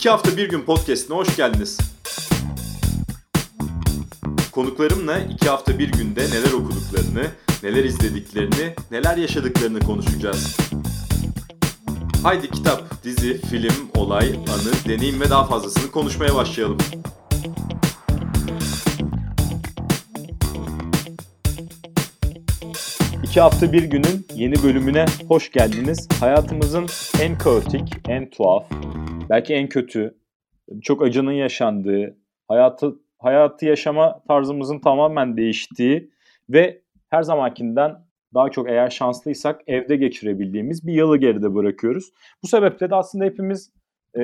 İki hafta bir gün podcastine hoş geldiniz. Konuklarımla iki hafta bir günde neler okuduklarını, neler izlediklerini, neler yaşadıklarını konuşacağız. Haydi kitap, dizi, film, olay, anı, deneyim ve daha fazlasını konuşmaya başlayalım. İki hafta bir günün yeni bölümüne hoş geldiniz. Hayatımızın en kaotik, en tuhaf, belki en kötü, çok acının yaşandığı, hayatı hayatı yaşama tarzımızın tamamen değiştiği ve her zamankinden daha çok eğer şanslıysak evde geçirebildiğimiz bir yılı geride bırakıyoruz. Bu sebeple de aslında hepimiz e,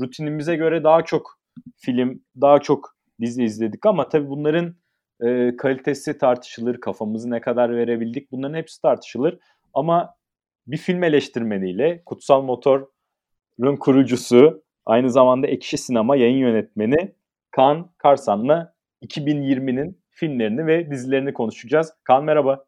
rutinimize göre daha çok film, daha çok dizi izledik ama tabii bunların e, kalitesi tartışılır, kafamızı ne kadar verebildik bunların hepsi tartışılır. Ama bir film eleştirmeniyle Kutsal Motor'un kurucusu, aynı zamanda Ekşi Sinema yayın yönetmeni Kaan Karsan'la 2020'nin filmlerini ve dizilerini konuşacağız. Kaan merhaba.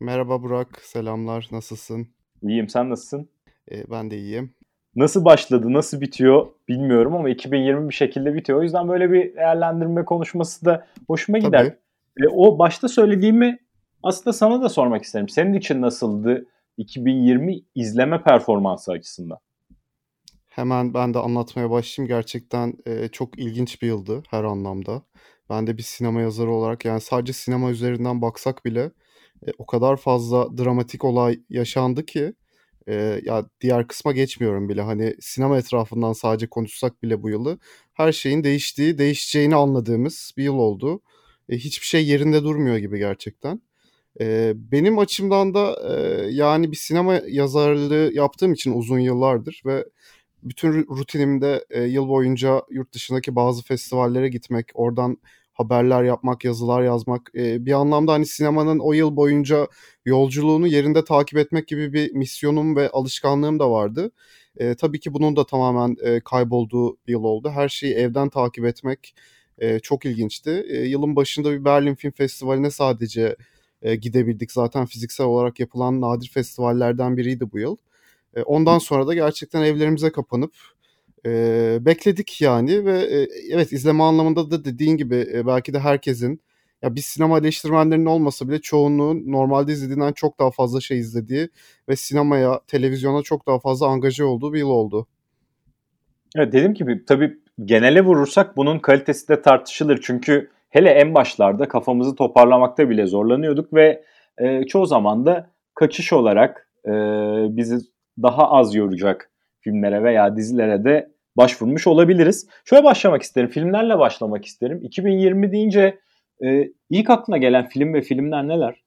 Merhaba Burak, selamlar. Nasılsın? İyiyim, sen nasılsın? Ee, ben de iyiyim. Nasıl başladı, nasıl bitiyor bilmiyorum ama 2020 bir şekilde bitiyor. O yüzden böyle bir değerlendirme konuşması da hoşuma gider. Tabii. E, o başta söylediğimi aslında sana da sormak isterim. Senin için nasıldı 2020 izleme performansı açısından? Hemen ben de anlatmaya başlayayım. Gerçekten e, çok ilginç bir yıldı her anlamda. Ben de bir sinema yazarı olarak yani sadece sinema üzerinden baksak bile e, o kadar fazla dramatik olay yaşandı ki e, ya diğer kısma geçmiyorum bile. Hani sinema etrafından sadece konuşsak bile bu yılı her şeyin değiştiği, değişeceğini anladığımız bir yıl oldu. E, hiçbir şey yerinde durmuyor gibi gerçekten. E, benim açımdan da e, yani bir sinema yazarlığı yaptığım için uzun yıllardır ve bütün rutinimde e, yıl boyunca yurt dışındaki bazı festivallere gitmek, oradan haberler yapmak, yazılar yazmak, e, bir anlamda hani sinemanın o yıl boyunca yolculuğunu yerinde takip etmek gibi bir misyonum ve alışkanlığım da vardı. E, tabii ki bunun da tamamen e, kaybolduğu bir yıl oldu. Her şeyi evden takip etmek e, çok ilginçti. E, yılın başında bir Berlin Film Festivali'ne sadece e, gidebildik. Zaten fiziksel olarak yapılan nadir festivallerden biriydi bu yıl. E, ondan sonra da gerçekten evlerimize kapanıp e, bekledik yani ve e, evet izleme anlamında da dediğin gibi e, belki de herkesin ya biz sinema eleştirmenlerinin olmasa bile çoğunluğun normalde izlediğinden çok daha fazla şey izlediği ve sinemaya, televizyona çok daha fazla angaje olduğu bir yıl oldu. Evet dediğim gibi tabii genele vurursak bunun kalitesi de tartışılır. Çünkü hele en başlarda kafamızı toparlamakta bile zorlanıyorduk ve e, çoğu zaman da kaçış olarak e, bizi daha az yoracak filmlere veya dizilere de başvurmuş olabiliriz. Şöyle başlamak isterim. Filmlerle başlamak isterim. 2020 deyince e, ilk aklına gelen film ve filmler neler?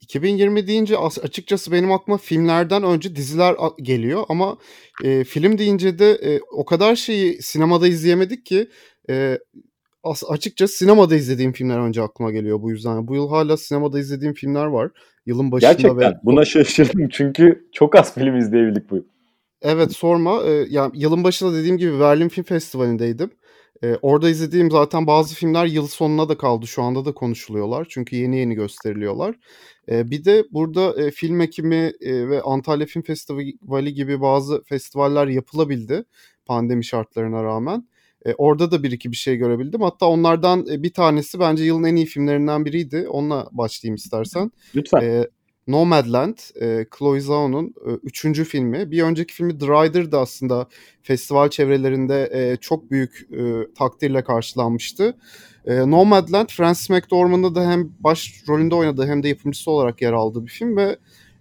2020 deyince açıkçası benim aklıma filmlerden önce diziler geliyor ama e, film deyince de e, o kadar şeyi sinemada izleyemedik ki e, açıkçası sinemada izlediğim filmler önce aklıma geliyor bu yüzden. Bu yıl hala sinemada izlediğim filmler var. Yılın başında Gerçekten ve... buna şaşırdım çünkü çok az film izleyebildik bu yıl. Evet sorma. Ee, yani yılın başında dediğim gibi Berlin Film Festivali'ndeydim. Ee, orada izlediğim zaten bazı filmler yıl sonuna da kaldı. Şu anda da konuşuluyorlar. Çünkü yeni yeni gösteriliyorlar. Ee, bir de burada e, film ekimi e, ve Antalya Film Festivali gibi bazı festivaller yapılabildi pandemi şartlarına rağmen. E, orada da bir iki bir şey görebildim. Hatta onlardan e, bir tanesi bence yılın en iyi filmlerinden biriydi. Onunla başlayayım istersen. Lütfen. E, Nomadland, e, Chloe Zhao'nun e, üçüncü filmi. Bir önceki filmi The Rider da aslında festival çevrelerinde e, çok büyük e, takdirle karşılanmıştı. E, Nomadland, Francis McDormand'da da hem baş rolünde oynadığı hem de yapımcısı olarak yer aldığı bir film ve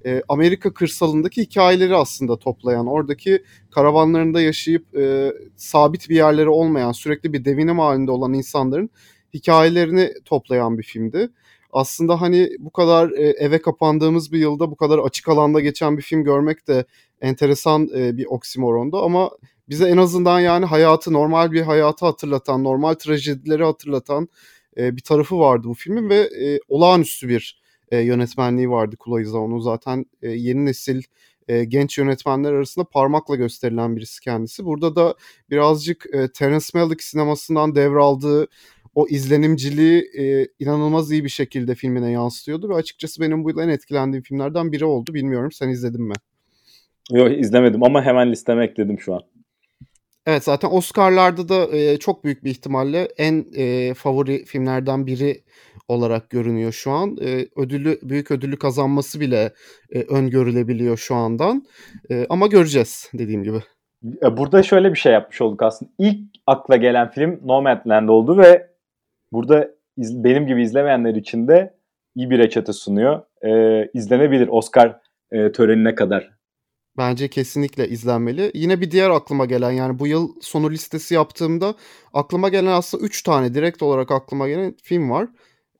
e, Amerika kırsalındaki hikayeleri aslında toplayan, oradaki karavanlarında yaşayıp e, sabit bir yerleri olmayan, sürekli bir devinim halinde olan insanların hikayelerini toplayan bir filmdi. Aslında hani bu kadar e, eve kapandığımız bir yılda bu kadar açık alanda geçen bir film görmek de enteresan e, bir oksimorondu ama bize en azından yani hayatı normal bir hayatı hatırlatan, normal trajedileri hatırlatan e, bir tarafı vardı bu filmin ve olağanüstü bir e, yönetmenliği vardı Chloe Zhao'nun. Zaten e, yeni nesil e, genç yönetmenler arasında parmakla gösterilen birisi kendisi. Burada da birazcık e, Terence Malick sinemasından devraldığı o izlenimciliği e, inanılmaz iyi bir şekilde filmine yansıtıyordu ve açıkçası benim bu yıl en etkilendiğim filmlerden biri oldu. Bilmiyorum sen izledin mi? Yok izlemedim ama hemen listeme ekledim şu an. Evet zaten Oscar'larda da e, çok büyük bir ihtimalle en e, favori filmlerden biri olarak görünüyor şu an. E, ödülü büyük ödülü kazanması bile e, öngörülebiliyor şu andan. E, ama göreceğiz dediğim gibi. E, burada şöyle bir şey yapmış olduk aslında. İlk akla gelen film Nomadland oldu ve burada iz, benim gibi izlemeyenler için de iyi bir reçete sunuyor. E, izlenebilir Oscar e, törenine kadar. Bence kesinlikle izlenmeli. Yine bir diğer aklıma gelen yani bu yıl sonu listesi yaptığımda aklıma gelen aslında 3 tane direkt olarak aklıma gelen film var.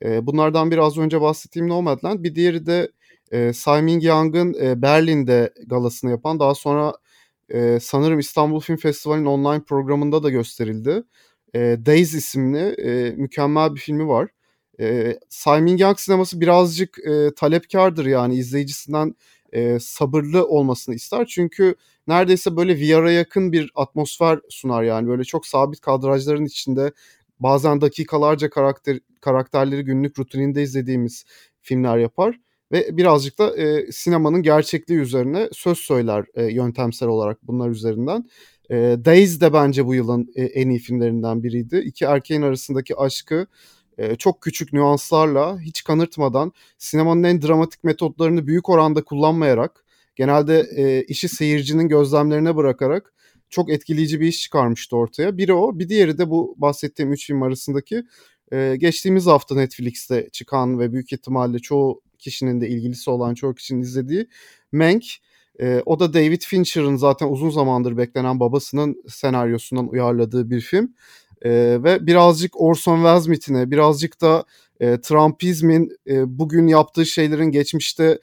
E, bunlardan biri az önce bahsettiğim Nomadland. Bir diğeri de e, Simon Young'ın e, Berlin'de galasını yapan daha sonra e, sanırım İstanbul Film Festivali'nin online programında da gösterildi. E, Days isimli e, mükemmel bir filmi var. E, Simon Young sineması birazcık e, talepkardır yani izleyicisinden e, sabırlı olmasını ister. Çünkü neredeyse böyle VR'a yakın bir atmosfer sunar yani böyle çok sabit kadrajların içinde bazen dakikalarca karakter karakterleri günlük rutininde izlediğimiz filmler yapar ve birazcık da e, sinemanın gerçekliği üzerine söz söyler e, yöntemsel olarak bunlar üzerinden. E, Days de bence bu yılın e, en iyi filmlerinden biriydi. İki erkeğin arasındaki aşkı e, çok küçük nüanslarla hiç kanırtmadan sinemanın en dramatik metotlarını büyük oranda kullanmayarak genelde e, işi seyircinin gözlemlerine bırakarak çok etkileyici bir iş çıkarmıştı ortaya. Biri o, bir diğeri de bu bahsettiğim üç film arasındaki e, geçtiğimiz hafta Netflix'te çıkan ve büyük ihtimalle çoğu kişinin de ilgilisi olan çoğu kişinin izlediği Mank. E, o da David Fincher'ın zaten uzun zamandır beklenen babasının senaryosundan uyarladığı bir film. E, ve birazcık Orson Welles mitine, birazcık da e, Trumpizmin e, bugün yaptığı şeylerin geçmişte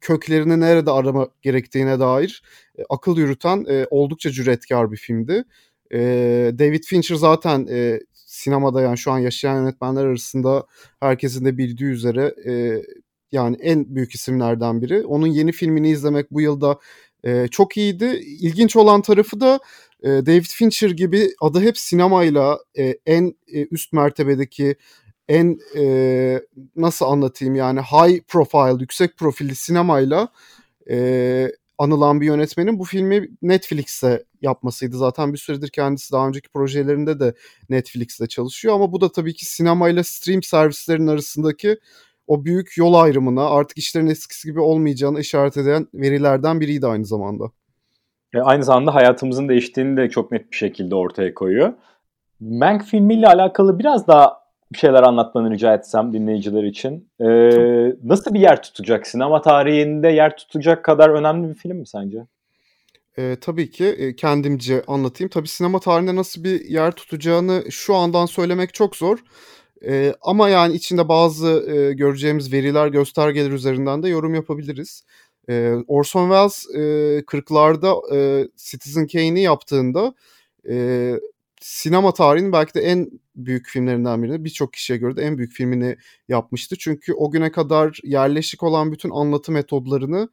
köklerini nerede arama gerektiğine dair e, akıl yürüten e, oldukça cüretkar bir filmdi. E, David Fincher zaten e, sinemada yani şu an yaşayan yönetmenler arasında herkesin de bildiği üzere e, yani en büyük isimlerden biri. Onun yeni filmini izlemek bu yılda e, çok iyiydi. İlginç olan tarafı da e, David Fincher gibi adı hep sinemayla e, en e, üst mertebedeki en e, nasıl anlatayım yani high profile, yüksek profilli sinemayla e, anılan bir yönetmenin bu filmi Netflix'te yapmasıydı. Zaten bir süredir kendisi daha önceki projelerinde de Netflix'te çalışıyor ama bu da tabii ki sinemayla stream servislerin arasındaki o büyük yol ayrımına artık işlerin eskisi gibi olmayacağını işaret eden verilerden biriydi aynı zamanda. E, aynı zamanda hayatımızın değiştiğini de çok net bir şekilde ortaya koyuyor. Mank filmiyle alakalı biraz daha bir şeyler anlatmanı rica etsem dinleyiciler için. Ee, nasıl bir yer tutacak? Sinema tarihinde yer tutacak kadar önemli bir film mi sence? E, tabii ki e, kendimce anlatayım. Tabii sinema tarihinde nasıl bir yer tutacağını şu andan söylemek çok zor. E, ama yani içinde bazı e, göreceğimiz veriler, göstergeler üzerinden de yorum yapabiliriz. E, Orson Welles e, 40'larda e, Citizen Kane'i yaptığında e, sinema tarihinin belki de en büyük filmlerinden birini birçok kişiye göre de en büyük filmini yapmıştı. Çünkü o güne kadar yerleşik olan bütün anlatı metodlarını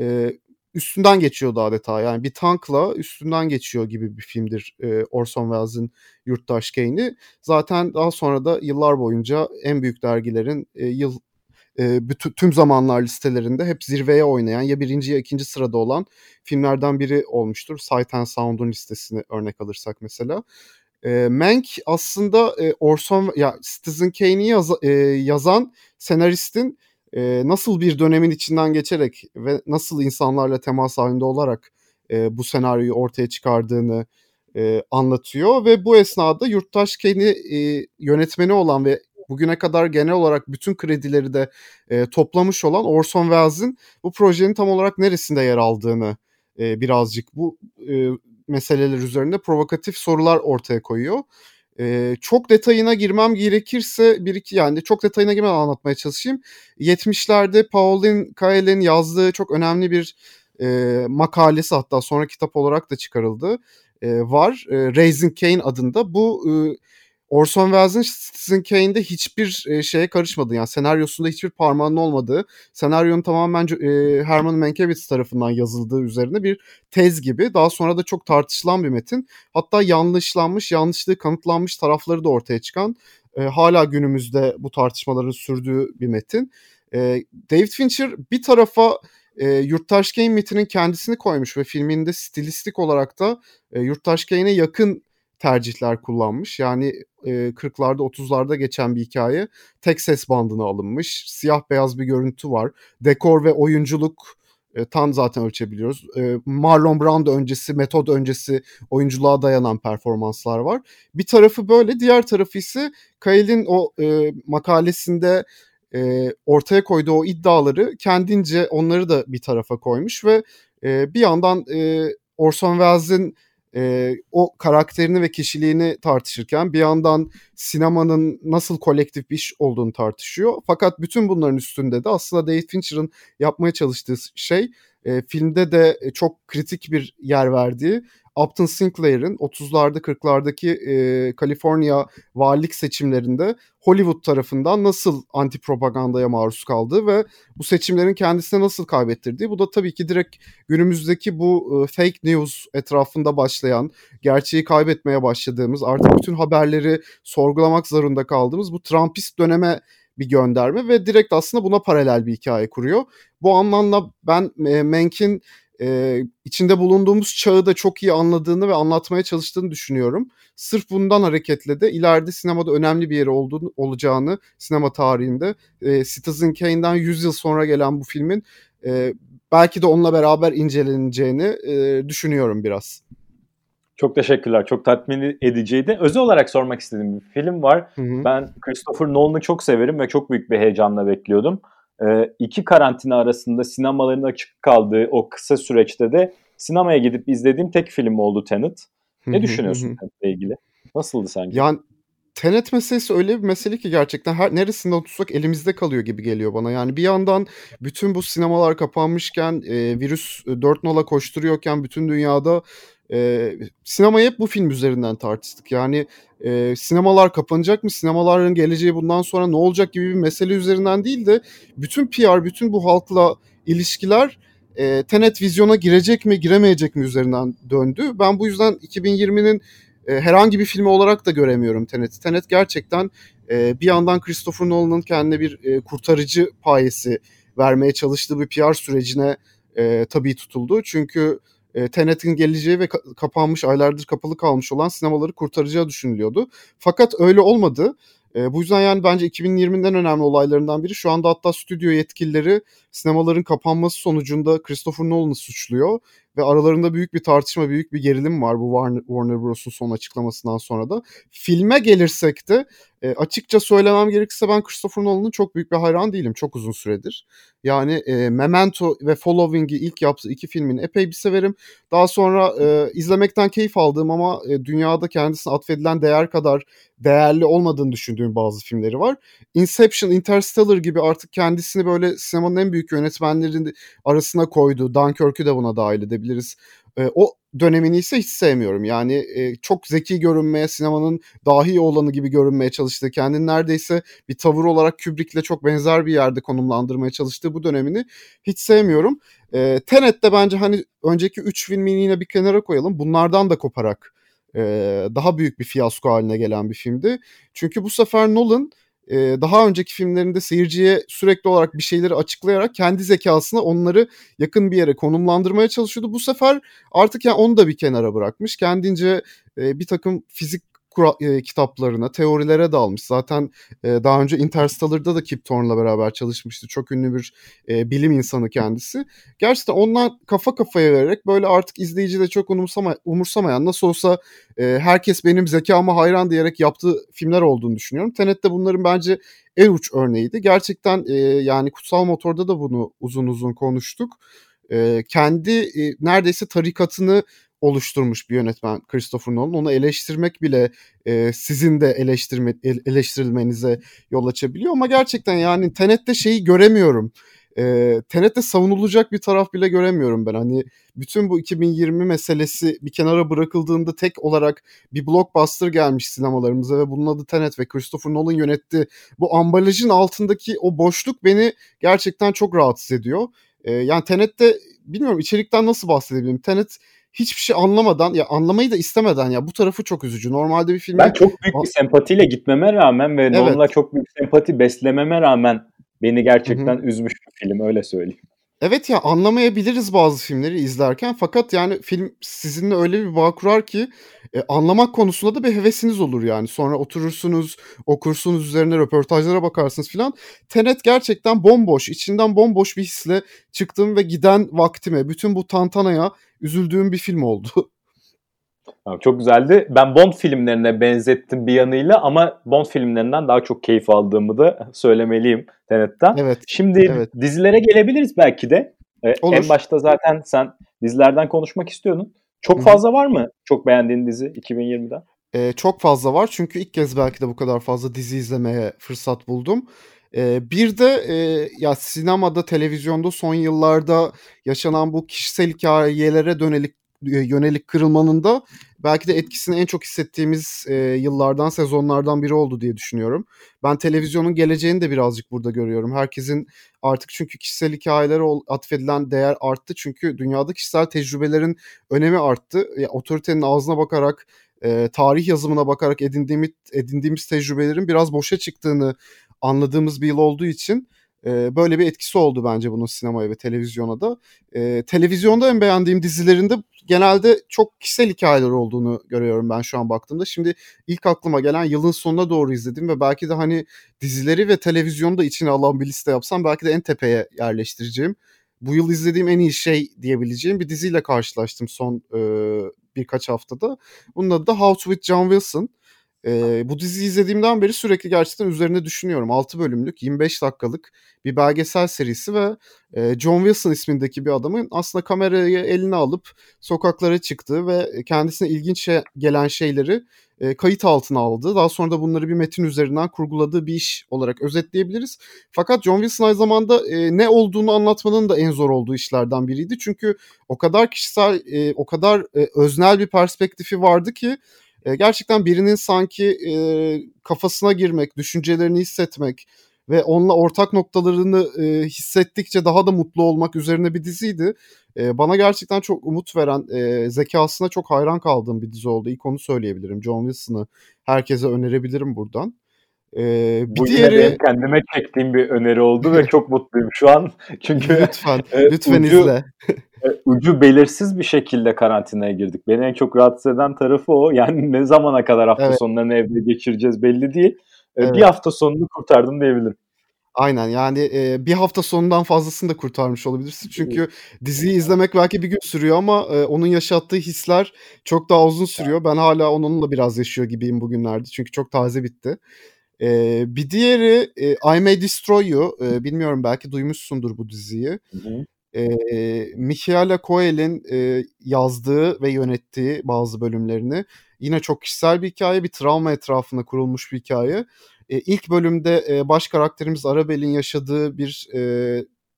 e, üstünden geçiyordu adeta. Yani bir tankla üstünden geçiyor gibi bir filmdir e, Orson Welles'in Yurttaş Kane'i. Zaten daha sonra da yıllar boyunca en büyük dergilerin e, yıl e, bütün tüm zamanlar listelerinde hep zirveye oynayan ya birinci ya ikinci sırada olan filmlerden biri olmuştur. Sight and Sound'un listesini örnek alırsak mesela. E, Mank aslında e, Orson ya Citizen Kane'i yaz, e, yazan senaristin e, nasıl bir dönemin içinden geçerek ve nasıl insanlarla temas halinde olarak e, bu senaryoyu ortaya çıkardığını e, anlatıyor ve bu esnada Yurttaş Kane'i e, yönetmeni olan ve bugüne kadar genel olarak bütün kredileri de e, toplamış olan Orson Welles'in bu projenin tam olarak neresinde yer aldığını e, birazcık bu e, meseleler üzerinde provokatif sorular ortaya koyuyor. Ee, çok detayına girmem gerekirse bir iki yani çok detayına girmeden anlatmaya çalışayım. 70'lerde Pauline Kael'in yazdığı çok önemli bir e, makalesi hatta sonra kitap olarak da çıkarıldı e, var. E, Raising Cain adında. Bu e, Orson Welles'in Citizen Kane'de hiçbir e, şeye karışmadı. Yani senaryosunda hiçbir parmağının olmadığı, senaryonun tamamen e, Herman Mankiewicz tarafından yazıldığı üzerine bir tez gibi. Daha sonra da çok tartışılan bir metin. Hatta yanlışlanmış, yanlışlığı kanıtlanmış tarafları da ortaya çıkan, e, hala günümüzde bu tartışmaların sürdüğü bir metin. David Fincher bir tarafa e, Yurttaş Kane mitinin kendisini koymuş ve filminde stilistik olarak da e, Yurttaş Kane'e yakın tercihler kullanmış. Yani e, 40'larda 30'larda geçen bir hikaye. Tek ses bandına alınmış. Siyah beyaz bir görüntü var. Dekor ve oyunculuk e, tam zaten ölçebiliyoruz. E, Marlon Brando öncesi, metod öncesi oyunculuğa dayanan performanslar var. Bir tarafı böyle, diğer tarafı ise Kyle'in o e, makalesinde e, ortaya koyduğu o iddiaları kendince onları da bir tarafa koymuş ve e, bir yandan e, Orson Welles'in e, o karakterini ve kişiliğini tartışırken bir yandan sinemanın nasıl kolektif bir iş olduğunu tartışıyor. Fakat bütün bunların üstünde de aslında David Fincher'ın yapmaya çalıştığı şey e, filmde de çok kritik bir yer verdiği Upton Sinclair'ın 30'larda 40'lardaki e, Kaliforniya valilik seçimlerinde Hollywood tarafından nasıl anti propagandaya maruz kaldığı ve bu seçimlerin kendisine nasıl kaybettirdiği. Bu da tabii ki direkt günümüzdeki bu e, fake news etrafında başlayan, gerçeği kaybetmeye başladığımız, artık bütün haberleri sorgulamak zorunda kaldığımız bu Trumpist döneme bir gönderme ve direkt aslında buna paralel bir hikaye kuruyor. Bu anlamda ben e, Menk'in e, içinde bulunduğumuz çağı da çok iyi anladığını ve anlatmaya çalıştığını düşünüyorum. Sırf bundan hareketle de ileride sinemada önemli bir yeri olduğunu, olacağını sinema tarihinde e, Citizen Kane'den 100 yıl sonra gelen bu filmin e, belki de onunla beraber inceleneceğini e, düşünüyorum biraz. Çok teşekkürler. Çok tatmin ediciydi. Özel olarak sormak istediğim bir film var. Hı hı. Ben Christopher Nolan'ı çok severim ve çok büyük bir heyecanla bekliyordum iki karantina arasında sinemaların açık kaldığı o kısa süreçte de sinemaya gidip izlediğim tek film oldu Tenet. Ne düşünüyorsun Tenet'le ilgili? Nasıldı sanki? Yani Tenet meselesi öyle bir mesele ki gerçekten her neresinden tutsak elimizde kalıyor gibi geliyor bana. Yani bir yandan bütün bu sinemalar kapanmışken, e, virüs 4 nola koşturuyorken bütün dünyada e, sinemayı hep bu film üzerinden tartıştık. Yani e, sinemalar kapanacak mı? Sinemaların geleceği bundan sonra ne olacak gibi bir mesele üzerinden değil de bütün PR, bütün bu halkla ilişkiler e, Tenet vizyona girecek mi, giremeyecek mi üzerinden döndü. Ben bu yüzden 2020'nin e, herhangi bir filmi olarak da göremiyorum Tenet'i. Tenet gerçekten e, bir yandan Christopher Nolan'ın kendine bir e, kurtarıcı payesi vermeye çalıştığı bir PR sürecine tabii tutuldu. Çünkü Tenet'in geleceği ve ka- kapanmış aylardır kapalı kalmış olan sinemaları kurtaracağı düşünülüyordu. Fakat öyle olmadı. Bu yüzden yani bence 2020'den önemli olaylarından biri. Şu anda hatta stüdyo yetkilileri sinemaların kapanması sonucunda Christopher Nolan'ı suçluyor. Ve aralarında büyük bir tartışma, büyük bir gerilim var bu Warner, Bros'un son açıklamasından sonra da. Filme gelirsek de e, açıkça söylemem gerekirse ben Christopher Nolan'ın çok büyük bir hayran değilim çok uzun süredir. Yani e, Memento ve Following'i ilk yaptığı iki filmini epey bir severim. Daha sonra e, izlemekten keyif aldığım ama e, dünyada kendisine atfedilen değer kadar değerli olmadığını düşündüğüm bazı filmleri var. Inception, Interstellar gibi artık kendisini böyle sinemanın en büyük yönetmenlerin arasına koydu. Dunkirk'ü de buna dahil edebiliriz. E, o dönemini ise hiç sevmiyorum. Yani e, çok zeki görünmeye, sinemanın dahi olanı gibi görünmeye çalıştığı, kendini neredeyse bir tavır olarak Kubrick'le çok benzer bir yerde konumlandırmaya çalıştığı bu dönemini hiç sevmiyorum. E, Tenet'te bence hani önceki 3 filmini yine bir kenara koyalım. Bunlardan da koparak e, daha büyük bir fiyasko haline gelen bir filmdi. Çünkü bu sefer Nolan daha önceki filmlerinde seyirciye sürekli olarak bir şeyleri açıklayarak kendi zekasına onları yakın bir yere konumlandırmaya çalışıyordu. Bu sefer artık yani onu da bir kenara bırakmış. Kendince bir takım fizik e, kitaplarına, teorilere dalmış. Zaten e, daha önce Interstellar'da da Kip Thorne'la beraber çalışmıştı. Çok ünlü bir e, bilim insanı kendisi. Gerçekten ondan kafa kafaya vererek böyle artık izleyici de çok umursama, umursamayan nasıl olsa e, herkes benim zekama hayran diyerek yaptığı filmler olduğunu düşünüyorum. Tenet de bunların bence en uç örneğiydi. Gerçekten e, yani Kutsal Motor'da da bunu uzun uzun konuştuk. E, kendi e, neredeyse tarikatını oluşturmuş bir yönetmen Christopher Nolan. Onu eleştirmek bile e, sizin de eleştirme, eleştirilmenize yol açabiliyor ama gerçekten yani Tenet'te şeyi göremiyorum. E, Tenet'te savunulacak bir taraf bile göremiyorum ben. Hani bütün bu 2020 meselesi bir kenara bırakıldığında tek olarak bir blockbuster gelmiş sinemalarımıza ve bunun adı Tenet ve Christopher Nolan yönetti. Bu ambalajın altındaki o boşluk beni gerçekten çok rahatsız ediyor. E, yani Tenet'te bilmiyorum içerikten nasıl bahsedebilirim. Tenet hiçbir şey anlamadan ya anlamayı da istemeden ya bu tarafı çok üzücü. Normalde bir filmi Ben çok büyük bir sempatiyle gitmeme rağmen ve evet. Nolan'la çok büyük sempati beslememe rağmen beni gerçekten Hı-hı. üzmüş bir film öyle söyleyeyim. Evet ya anlamayabiliriz bazı filmleri izlerken fakat yani film sizinle öyle bir bağ kurar ki e, anlamak konusunda da bir hevesiniz olur yani. Sonra oturursunuz, okursunuz üzerine röportajlara bakarsınız filan. Tenet gerçekten bomboş, içinden bomboş bir hisle çıktım ve giden vaktime, bütün bu tantanaya üzüldüğüm bir film oldu. Çok güzeldi. Ben Bond filmlerine benzettim bir yanıyla ama Bond filmlerinden daha çok keyif aldığımı da söylemeliyim Tenet'ten. Evet. Şimdi evet. dizilere gelebiliriz belki de. Ee, Olur. En başta zaten sen dizilerden konuşmak istiyordun. Çok fazla var mı çok beğendiğin dizi 2020'de? Ee, çok fazla var çünkü ilk kez belki de bu kadar fazla dizi izlemeye fırsat buldum. Bir de ya sinemada, televizyonda son yıllarda yaşanan bu kişisel hikayelere dönelik yönelik kırılmanın da belki de etkisini en çok hissettiğimiz yıllardan, sezonlardan biri oldu diye düşünüyorum. Ben televizyonun geleceğini de birazcık burada görüyorum. Herkesin artık çünkü kişisel hikayelere atfedilen değer arttı. Çünkü dünyada kişisel tecrübelerin önemi arttı. Ya, otoritenin ağzına bakarak, tarih yazımına bakarak edindiğimiz, edindiğimiz tecrübelerin biraz boşa çıktığını anladığımız bir yıl olduğu için e, böyle bir etkisi oldu bence bunun sinemaya ve televizyona da. E, televizyonda en beğendiğim dizilerinde genelde çok kişisel hikayeler olduğunu görüyorum ben şu an baktığımda. Şimdi ilk aklıma gelen yılın sonuna doğru izledim ve belki de hani dizileri ve televizyonu da içine alan bir liste yapsam belki de en tepeye yerleştireceğim. Bu yıl izlediğim en iyi şey diyebileceğim bir diziyle karşılaştım son e, birkaç haftada. Bunun adı da How to with John Wilson. E, bu diziyi izlediğimden beri sürekli gerçekten üzerine düşünüyorum. 6 bölümlük 25 dakikalık bir belgesel serisi ve e, John Wilson ismindeki bir adamın aslında kamerayı eline alıp sokaklara çıktığı ve kendisine ilginç şey, gelen şeyleri e, kayıt altına aldığı, daha sonra da bunları bir metin üzerinden kurguladığı bir iş olarak özetleyebiliriz. Fakat John Wilson aynı zamanda e, ne olduğunu anlatmanın da en zor olduğu işlerden biriydi. Çünkü o kadar kişisel, e, o kadar e, öznel bir perspektifi vardı ki e, gerçekten birinin sanki e, kafasına girmek, düşüncelerini hissetmek ve onunla ortak noktalarını e, hissettikçe daha da mutlu olmak üzerine bir diziydi. E, bana gerçekten çok umut veren, e, zekasına çok hayran kaldığım bir dizi oldu. İlk onu söyleyebilirim. John Wilson'ı herkese önerebilirim buradan. Ee, bir Bu diğeri kendime çektiğim bir öneri oldu ve çok mutluyum şu an. Çünkü lütfen lütfen ucu, izle. E, ucu belirsiz bir şekilde karantinaya girdik. Beni en çok rahatsız eden tarafı o. Yani ne zamana kadar hafta evet. sonlarını evde geçireceğiz belli değil. E, evet. Bir hafta sonunu kurtardım diyebilirim. Aynen yani e, bir hafta sonundan fazlasını da kurtarmış olabilirsin. Çünkü diziyi izlemek belki bir gün sürüyor ama e, onun yaşattığı hisler çok daha uzun sürüyor. Ben hala onunla biraz yaşıyor gibiyim bugünlerde. Çünkü çok taze bitti. E, bir diğeri e, I May Destroy You. E, bilmiyorum belki duymuşsundur bu diziyi. Hı hı. E, Michaela Coel'in e, yazdığı ve yönettiği bazı bölümlerini. Yine çok kişisel bir hikaye, bir travma etrafında kurulmuş bir hikaye. E, ilk bölümde e, baş karakterimiz Arabel'in yaşadığı bir e,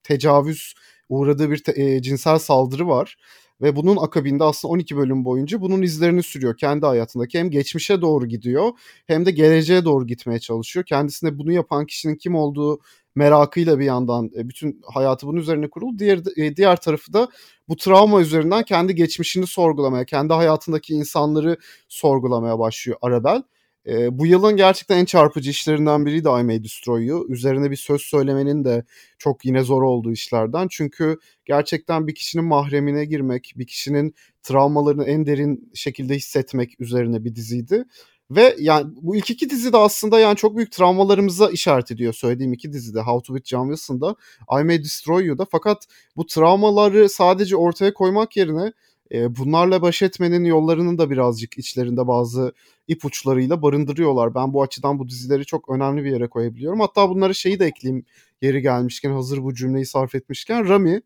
tecavüz uğradığı bir te, e, cinsel saldırı var. Ve bunun akabinde aslında 12 bölüm boyunca bunun izlerini sürüyor kendi hayatındaki. Hem geçmişe doğru gidiyor hem de geleceğe doğru gitmeye çalışıyor. Kendisine bunu yapan kişinin kim olduğu merakıyla bir yandan e, bütün hayatı bunun üzerine kurulu. Diğer e, diğer tarafı da bu travma üzerinden kendi geçmişini sorgulamaya, kendi hayatındaki insanları sorgulamaya başlıyor Arabel. E, bu yılın gerçekten en çarpıcı işlerinden biri de I May Destroy You. Üzerine bir söz söylemenin de çok yine zor olduğu işlerden. Çünkü gerçekten bir kişinin mahremine girmek, bir kişinin travmalarını en derin şekilde hissetmek üzerine bir diziydi. Ve yani bu ilk iki dizi de aslında yani çok büyük travmalarımıza işaret ediyor söylediğim iki dizide. How to with John Wilson'da, I May Destroy You'da. Fakat bu travmaları sadece ortaya koymak yerine bunlarla baş etmenin yollarının da birazcık içlerinde bazı ipuçlarıyla barındırıyorlar. Ben bu açıdan bu dizileri çok önemli bir yere koyabiliyorum. Hatta bunları şeyi de ekleyeyim yeri gelmişken hazır bu cümleyi sarf etmişken Rami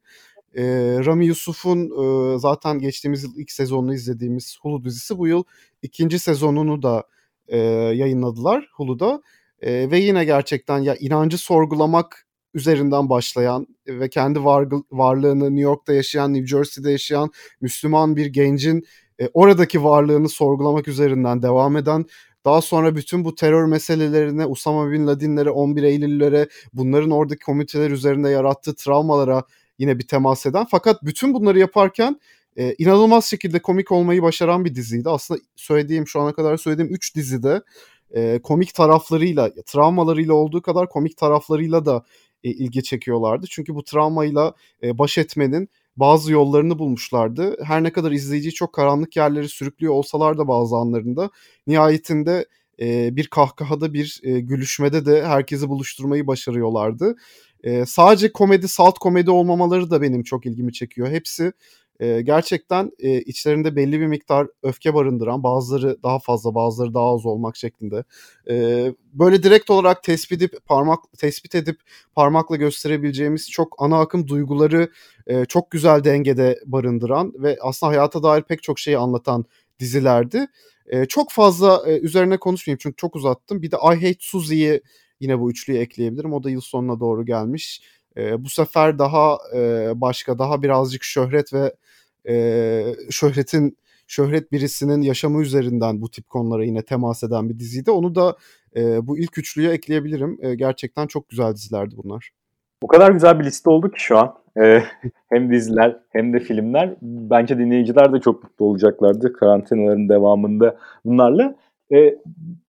e, Rami Yusuf'un e, zaten geçtiğimiz yıl ilk sezonunu izlediğimiz Hulu dizisi bu yıl ikinci sezonunu da e, yayınladılar Hulu'da. E, ve yine gerçekten ya inancı sorgulamak üzerinden başlayan ve kendi var, varlığını New York'ta yaşayan, New Jersey'de yaşayan Müslüman bir gencin e, oradaki varlığını sorgulamak üzerinden devam eden daha sonra bütün bu terör meselelerine, Usama Bin Laden'lere, 11 Eylül'lere, bunların oradaki komiteler üzerinde yarattığı travmalara yine bir temas eden. Fakat bütün bunları yaparken e, inanılmaz şekilde komik olmayı başaran bir diziydi. Aslında söylediğim şu ana kadar söylediğim 3 dizide e, komik taraflarıyla, travmalarıyla olduğu kadar komik taraflarıyla da e, ilgi çekiyorlardı. Çünkü bu travmayla e, baş etmenin bazı yollarını bulmuşlardı. Her ne kadar izleyiciyi çok karanlık yerleri sürüklüyor olsalar da bazı anlarında nihayetinde e, bir kahkahada bir e, gülüşmede de herkesi buluşturmayı başarıyorlardı. E, sadece komedi, salt komedi olmamaları da benim çok ilgimi çekiyor. Hepsi e, gerçekten e, içlerinde belli bir miktar öfke barındıran, bazıları daha fazla, bazıları daha az olmak şeklinde. E, böyle direkt olarak tespit edip parmak tespit edip parmakla gösterebileceğimiz çok ana akım duyguları e, çok güzel dengede barındıran ve aslında hayata dair pek çok şeyi anlatan dizilerdi. E, çok fazla e, üzerine konuşmayayım çünkü çok uzattım. Bir de I Hate Susie'yi yine bu üçlüye ekleyebilirim. O da yıl sonuna doğru gelmiş. E, bu sefer daha e, başka, daha birazcık şöhret ve e, şöhretin şöhret birisinin yaşamı üzerinden bu tip konulara yine temas eden bir diziydi. Onu da e, bu ilk üçlüye ekleyebilirim. E, gerçekten çok güzel dizilerdi bunlar. O kadar güzel bir liste oldu ki şu an. Ee, hem diziler hem de filmler. Bence dinleyiciler de çok mutlu olacaklardı karantinaların devamında bunlarla. Ee,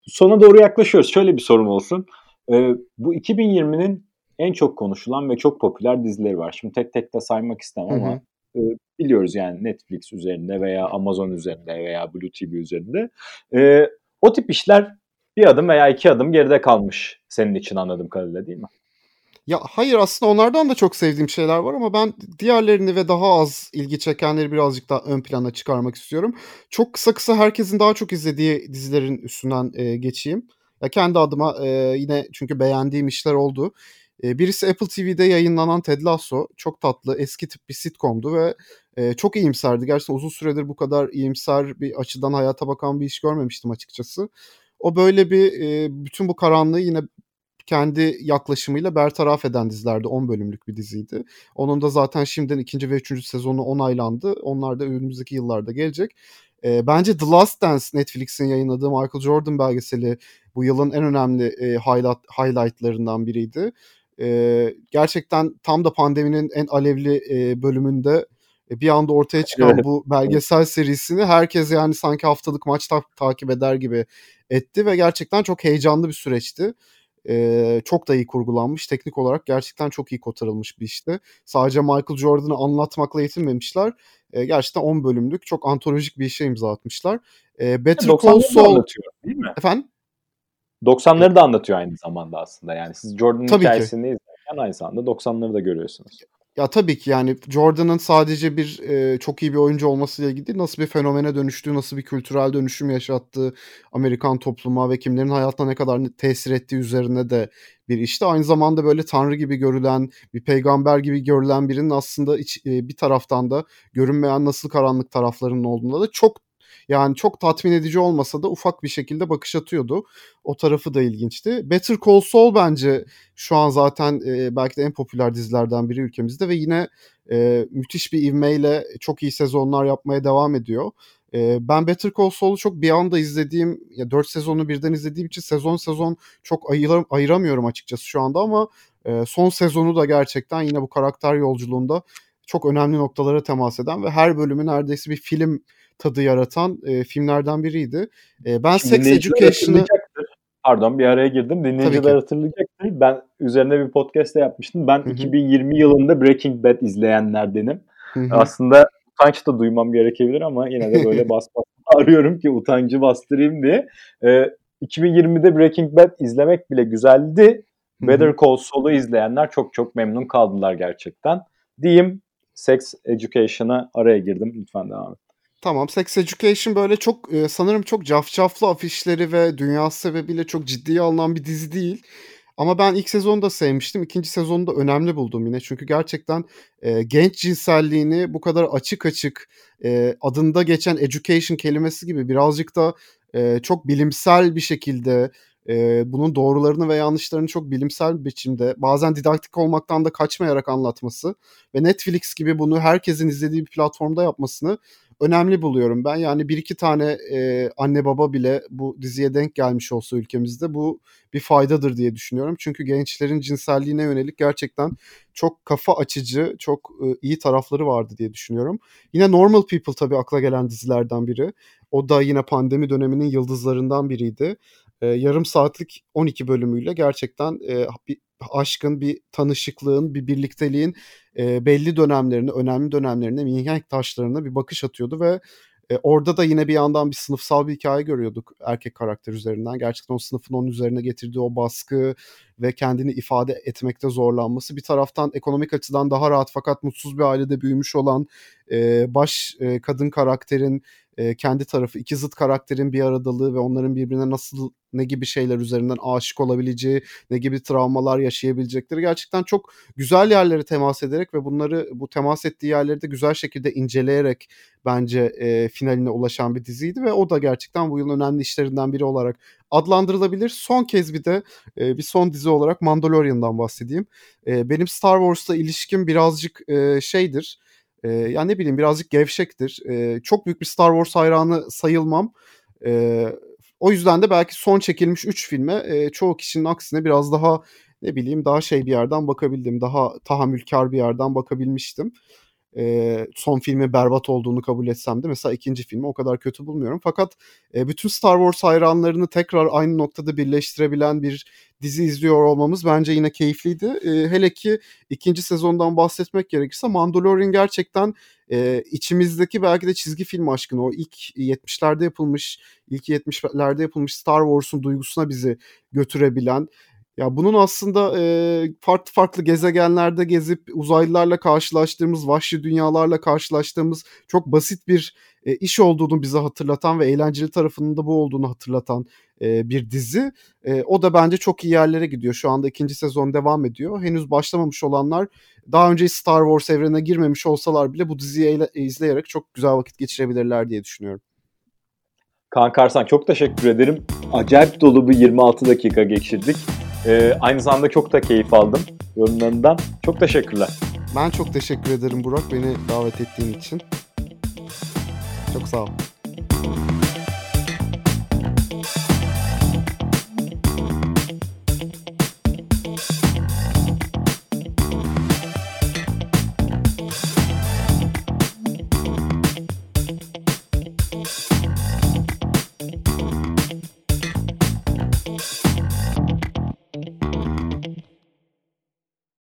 sona doğru yaklaşıyoruz. Şöyle bir sorum olsun. Ee, bu 2020'nin en çok konuşulan ve çok popüler dizileri var. Şimdi tek tek de saymak istemem ama e, biliyoruz yani Netflix üzerinde veya Amazon üzerinde veya Blue TV üzerinde. E, o tip işler bir adım veya iki adım geride kalmış senin için anladığım kadarıyla değil mi? Ya hayır aslında onlardan da çok sevdiğim şeyler var ama ben diğerlerini ve daha az ilgi çekenleri birazcık daha ön plana çıkarmak istiyorum. Çok kısa kısa herkesin daha çok izlediği dizilerin üstünden e, geçeyim. Ya kendi adıma e, yine çünkü beğendiğim işler oldu. Birisi Apple TV'de yayınlanan Ted Lasso. Çok tatlı, eski tip bir sitcomdu ve çok iyimserdi. Gerçekten uzun süredir bu kadar iyimser bir açıdan hayata bakan bir iş görmemiştim açıkçası. O böyle bir bütün bu karanlığı yine kendi yaklaşımıyla bertaraf eden dizilerde 10 bölümlük bir diziydi. Onun da zaten şimdiden ikinci ve üçüncü sezonu onaylandı. Onlar da önümüzdeki yıllarda gelecek. E, bence The Last Dance Netflix'in yayınladığı Michael Jordan belgeseli bu yılın en önemli e, highlight, highlightlarından biriydi. E, gerçekten tam da pandeminin en alevli e, bölümünde e, bir anda ortaya çıkan evet. bu belgesel serisini herkes yani sanki haftalık maç ta- takip eder gibi etti ve gerçekten çok heyecanlı bir süreçti. Ee, çok da iyi kurgulanmış. Teknik olarak gerçekten çok iyi kotarılmış bir işti. Sadece Michael Jordan'ı anlatmakla yetinmemişler. Ee, gerçekten 10 bölümlük çok antolojik bir işe imza atmışlar. Ee, Better Call Saul... değil mi? Efendim? 90'ları da anlatıyor aynı zamanda aslında. Yani siz Jordan'ın Tabii hikayesini ki. izlerken aynı zamanda 90'ları da görüyorsunuz. Ya tabii ki yani Jordan'ın sadece bir e, çok iyi bir oyuncu olmasıyla ilgili değil, nasıl bir fenomene dönüştüğü, nasıl bir kültürel dönüşüm yaşattığı Amerikan topluma ve kimlerin hayatına ne kadar tesir ettiği üzerine de bir işte. Aynı zamanda böyle tanrı gibi görülen, bir peygamber gibi görülen birinin aslında iç, e, bir taraftan da görünmeyen nasıl karanlık taraflarının olduğunda da çok yani çok tatmin edici olmasa da ufak bir şekilde bakış atıyordu. O tarafı da ilginçti. Better Call Saul bence şu an zaten e, belki de en popüler dizilerden biri ülkemizde ve yine e, müthiş bir ivmeyle çok iyi sezonlar yapmaya devam ediyor. E, ben Better Call Saul'u çok bir anda izlediğim, ya 4 sezonu birden izlediğim için sezon sezon çok ayır, ayıramıyorum açıkçası şu anda ama e, son sezonu da gerçekten yine bu karakter yolculuğunda çok önemli noktalara temas eden ve her bölümü neredeyse bir film tadı yaratan e, filmlerden biriydi. E, ben Şimdi Sex Education'ı Pardon bir araya girdim. Dinleyiciler hatırlayacaktır. Ben üzerine bir podcast da yapmıştım. Ben Hı-hı. 2020 yılında Breaking Bad izleyenlerdenim. Hı-hı. Aslında utanç da duymam gerekebilir ama yine de böyle bas bas arıyorum ki utancı bastırayım diye. Ee, 2020'de Breaking Bad izlemek bile güzeldi. Hı-hı. Better Call Saul'u izleyenler çok çok memnun kaldılar gerçekten. Diyeyim Sex Education'a araya girdim. Lütfen devam et. Tamam. Sex Education böyle çok e, sanırım çok cafcaflı afişleri ve dünyası sebebiyle çok ciddiye alınan bir dizi değil. Ama ben ilk sezonu da sevmiştim. İkinci sezonu da önemli buldum yine. Çünkü gerçekten e, genç cinselliğini bu kadar açık açık e, adında geçen education kelimesi gibi birazcık da e, çok bilimsel bir şekilde e, bunun doğrularını ve yanlışlarını çok bilimsel biçimde bazen didaktik olmaktan da kaçmayarak anlatması ve Netflix gibi bunu herkesin izlediği bir platformda yapmasını önemli buluyorum ben. Yani bir iki tane e, anne baba bile bu diziye denk gelmiş olsa ülkemizde bu bir faydadır diye düşünüyorum. Çünkü gençlerin cinselliğine yönelik gerçekten çok kafa açıcı, çok e, iyi tarafları vardı diye düşünüyorum. Yine Normal People tabii akla gelen dizilerden biri. O da yine pandemi döneminin yıldızlarından biriydi. E, yarım saatlik 12 bölümüyle gerçekten e, bir aşkın, bir tanışıklığın, bir birlikteliğin e, belli dönemlerine, önemli dönemlerine, mihenk taşlarına bir bakış atıyordu ve e, orada da yine bir yandan bir sınıfsal bir hikaye görüyorduk erkek karakter üzerinden. Gerçekten o sınıfın onun üzerine getirdiği o baskı ve kendini ifade etmekte zorlanması. Bir taraftan ekonomik açıdan daha rahat fakat mutsuz bir ailede büyümüş olan e, baş e, kadın karakterin e, kendi tarafı, iki zıt karakterin bir aradalığı ve onların birbirine nasıl ne gibi şeyler üzerinden aşık olabileceği, ne gibi travmalar yaşayabilecekleri gerçekten çok güzel yerlere temas ederek ve bunları bu temas ettiği yerleri de güzel şekilde inceleyerek bence e, finaline ulaşan bir diziydi ve o da gerçekten bu yılın önemli işlerinden biri olarak adlandırılabilir. Son kez bir de e, bir son dizi olarak Mandalorian'dan bahsedeyim. E, benim Star Wars'la ilişkim birazcık e, şeydir e, yani ne bileyim birazcık gevşektir. E, çok büyük bir Star Wars hayranı sayılmam. E, o yüzden de belki son çekilmiş 3 filme e, çoğu kişinin aksine biraz daha ne bileyim daha şey bir yerden bakabildim. Daha tahammülkar bir yerden bakabilmiştim e, son filmi berbat olduğunu kabul etsem de mesela ikinci filmi o kadar kötü bulmuyorum. Fakat e, bütün Star Wars hayranlarını tekrar aynı noktada birleştirebilen bir dizi izliyor olmamız bence yine keyifliydi. E, hele ki ikinci sezondan bahsetmek gerekirse Mandalorian gerçekten e, içimizdeki belki de çizgi film aşkını o ilk 70'lerde yapılmış, ilk 70'lerde yapılmış Star Wars'un duygusuna bizi götürebilen ya bunun aslında e, farklı farklı gezegenlerde gezip uzaylılarla karşılaştığımız, vahşi dünyalarla karşılaştığımız çok basit bir e, iş olduğunu bize hatırlatan ve eğlenceli tarafının da bu olduğunu hatırlatan e, bir dizi. E, o da bence çok iyi yerlere gidiyor. Şu anda ikinci sezon devam ediyor. Henüz başlamamış olanlar daha önce Star Wars evrenine girmemiş olsalar bile bu diziyi izleyerek çok güzel vakit geçirebilirler diye düşünüyorum. Kaan Karsan çok teşekkür ederim. Acayip dolu bir 26 dakika geçirdik. Ee, aynı zamanda çok da keyif aldım yorumlarından. Çok teşekkürler. Ben çok teşekkür ederim Burak beni davet ettiğin için. Çok sağ ol.